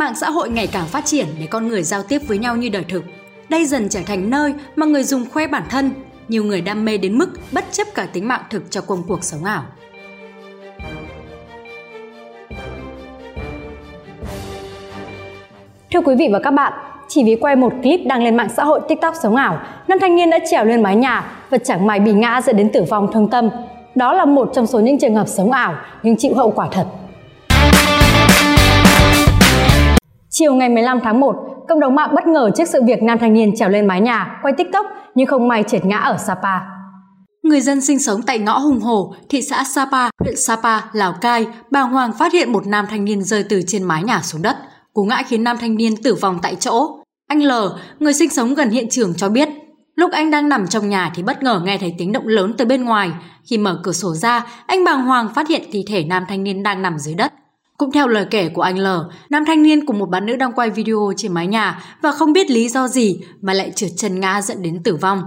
Mạng xã hội ngày càng phát triển để con người giao tiếp với nhau như đời thực. Đây dần trở thành nơi mà người dùng khoe bản thân, nhiều người đam mê đến mức bất chấp cả tính mạng thực cho công cuộc sống ảo. Thưa quý vị và các bạn, chỉ vì quay một clip đăng lên mạng xã hội TikTok sống ảo, nam thanh niên đã trèo lên mái nhà và chẳng may bị ngã dẫn đến tử vong thương tâm. Đó là một trong số những trường hợp sống ảo nhưng chịu hậu quả thật. Chiều ngày 15 tháng 1, cộng đồng mạng bất ngờ trước sự việc nam thanh niên trèo lên mái nhà quay TikTok nhưng không may trượt ngã ở Sapa. Người dân sinh sống tại ngõ Hùng Hồ, thị xã Sapa, huyện Sapa, Lào Cai, bàng hoàng phát hiện một nam thanh niên rơi từ trên mái nhà xuống đất. Cú ngã khiến nam thanh niên tử vong tại chỗ. Anh L, người sinh sống gần hiện trường cho biết, lúc anh đang nằm trong nhà thì bất ngờ nghe thấy tiếng động lớn từ bên ngoài. Khi mở cửa sổ ra, anh bàng hoàng phát hiện thi thể nam thanh niên đang nằm dưới đất. Cũng theo lời kể của anh L, nam thanh niên cùng một bạn nữ đang quay video trên mái nhà và không biết lý do gì mà lại trượt chân ngã dẫn đến tử vong.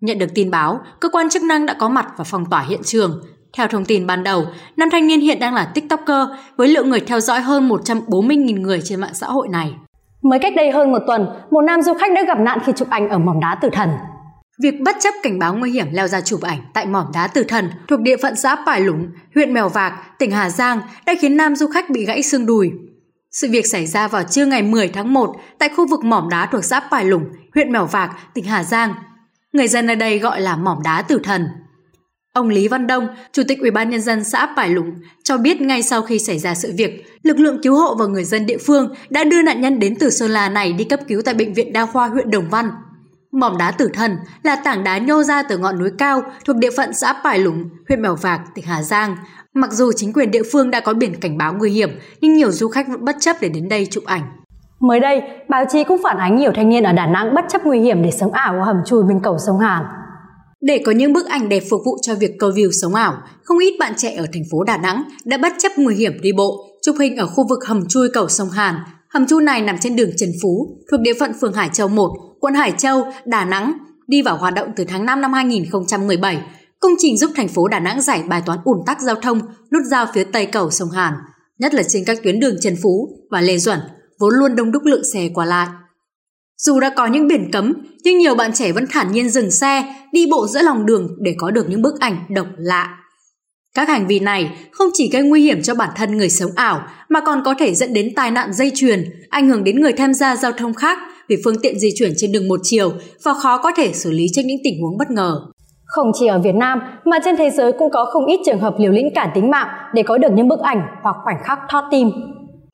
Nhận được tin báo, cơ quan chức năng đã có mặt và phong tỏa hiện trường. Theo thông tin ban đầu, nam thanh niên hiện đang là TikToker với lượng người theo dõi hơn 140.000 người trên mạng xã hội này. Mới cách đây hơn một tuần, một nam du khách đã gặp nạn khi chụp ảnh ở mỏm đá tử thần. Việc bất chấp cảnh báo nguy hiểm leo ra chụp ảnh tại mỏm đá tử thần thuộc địa phận xã Pải Lũng, huyện Mèo Vạc, tỉnh Hà Giang đã khiến nam du khách bị gãy xương đùi. Sự việc xảy ra vào trưa ngày 10 tháng 1 tại khu vực mỏm đá thuộc xã Pải Lũng, huyện Mèo Vạc, tỉnh Hà Giang. Người dân ở đây gọi là mỏm đá tử thần. Ông Lý Văn Đông, Chủ tịch Ủy ban nhân dân xã Pải Lũng cho biết ngay sau khi xảy ra sự việc, lực lượng cứu hộ và người dân địa phương đã đưa nạn nhân đến từ Sơn La này đi cấp cứu tại bệnh viện đa khoa huyện Đồng Văn. Mỏm đá tử thần là tảng đá nhô ra từ ngọn núi cao thuộc địa phận xã Pải Lũng, huyện Mèo Vạc, tỉnh Hà Giang. Mặc dù chính quyền địa phương đã có biển cảnh báo nguy hiểm, nhưng nhiều du khách vẫn bất chấp để đến đây chụp ảnh. Mới đây, báo chí cũng phản ánh nhiều thanh niên ở Đà Nẵng bất chấp nguy hiểm để sống ảo ở hầm chui bên cầu sông Hàn. Để có những bức ảnh đẹp phục vụ cho việc câu view sống ảo, không ít bạn trẻ ở thành phố Đà Nẵng đã bất chấp nguy hiểm đi bộ, chụp hình ở khu vực hầm chui cầu sông Hàn. Hầm chui này nằm trên đường Trần Phú, thuộc địa phận phường Hải Châu 1, quận Hải Châu, Đà Nẵng, đi vào hoạt động từ tháng 5 năm 2017. Công trình giúp thành phố Đà Nẵng giải bài toán ùn tắc giao thông nút giao phía tây cầu sông Hàn, nhất là trên các tuyến đường Trần Phú và Lê Duẩn, vốn luôn đông đúc lượng xe qua lại. Dù đã có những biển cấm, nhưng nhiều bạn trẻ vẫn thản nhiên dừng xe, đi bộ giữa lòng đường để có được những bức ảnh độc lạ. Các hành vi này không chỉ gây nguy hiểm cho bản thân người sống ảo mà còn có thể dẫn đến tai nạn dây chuyền, ảnh hưởng đến người tham gia giao thông khác vì phương tiện di chuyển trên đường một chiều và khó có thể xử lý trước những tình huống bất ngờ. Không chỉ ở Việt Nam mà trên thế giới cũng có không ít trường hợp liều lĩnh cả tính mạng để có được những bức ảnh hoặc khoảnh khắc thót tim.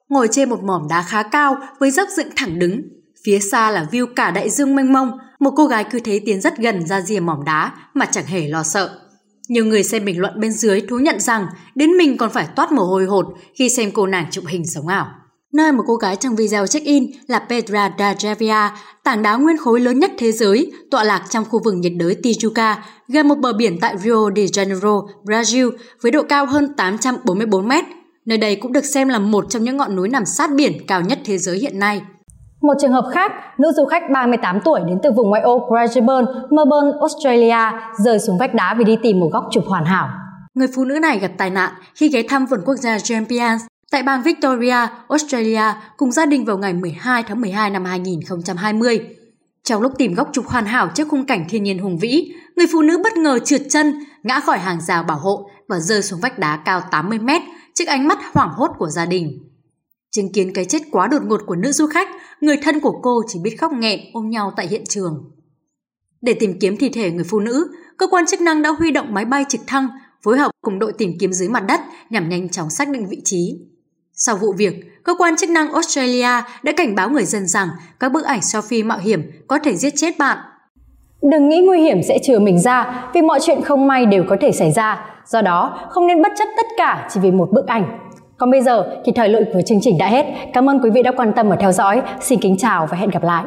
Ngồi trên một mỏm đá khá cao với dốc dựng thẳng đứng, phía xa là view cả đại dương mênh mông, một cô gái cứ thế tiến rất gần ra rìa mỏm đá mà chẳng hề lo sợ. Nhiều người xem bình luận bên dưới thú nhận rằng đến mình còn phải toát mồ hôi hột khi xem cô nàng chụp hình sống ảo. Nơi mà cô gái trong video check-in là Pedra da Javia, tảng đá nguyên khối lớn nhất thế giới, tọa lạc trong khu vực nhiệt đới Tijuca, gần một bờ biển tại Rio de Janeiro, Brazil, với độ cao hơn 844 mét. Nơi đây cũng được xem là một trong những ngọn núi nằm sát biển cao nhất thế giới hiện nay. Một trường hợp khác, nữ du khách 38 tuổi đến từ vùng ngoại ô Brisbane, Melbourne, Australia rơi xuống vách đá vì đi tìm một góc chụp hoàn hảo. Người phụ nữ này gặp tai nạn khi ghé thăm vườn quốc gia Grampians tại bang Victoria, Australia cùng gia đình vào ngày 12 tháng 12 năm 2020. Trong lúc tìm góc chụp hoàn hảo trước khung cảnh thiên nhiên hùng vĩ, người phụ nữ bất ngờ trượt chân, ngã khỏi hàng rào bảo hộ và rơi xuống vách đá cao 80 mét trước ánh mắt hoảng hốt của gia đình. Chứng kiến cái chết quá đột ngột của nữ du khách, người thân của cô chỉ biết khóc nghẹn ôm nhau tại hiện trường. Để tìm kiếm thi thể người phụ nữ, cơ quan chức năng đã huy động máy bay trực thăng phối hợp cùng đội tìm kiếm dưới mặt đất nhằm nhanh chóng xác định vị trí. Sau vụ việc, cơ quan chức năng Australia đã cảnh báo người dân rằng các bức ảnh selfie mạo hiểm có thể giết chết bạn. Đừng nghĩ nguy hiểm sẽ trừ mình ra vì mọi chuyện không may đều có thể xảy ra. Do đó, không nên bất chấp tất cả chỉ vì một bức ảnh. Còn bây giờ thì thời lượng của chương trình đã hết. Cảm ơn quý vị đã quan tâm và theo dõi. Xin kính chào và hẹn gặp lại.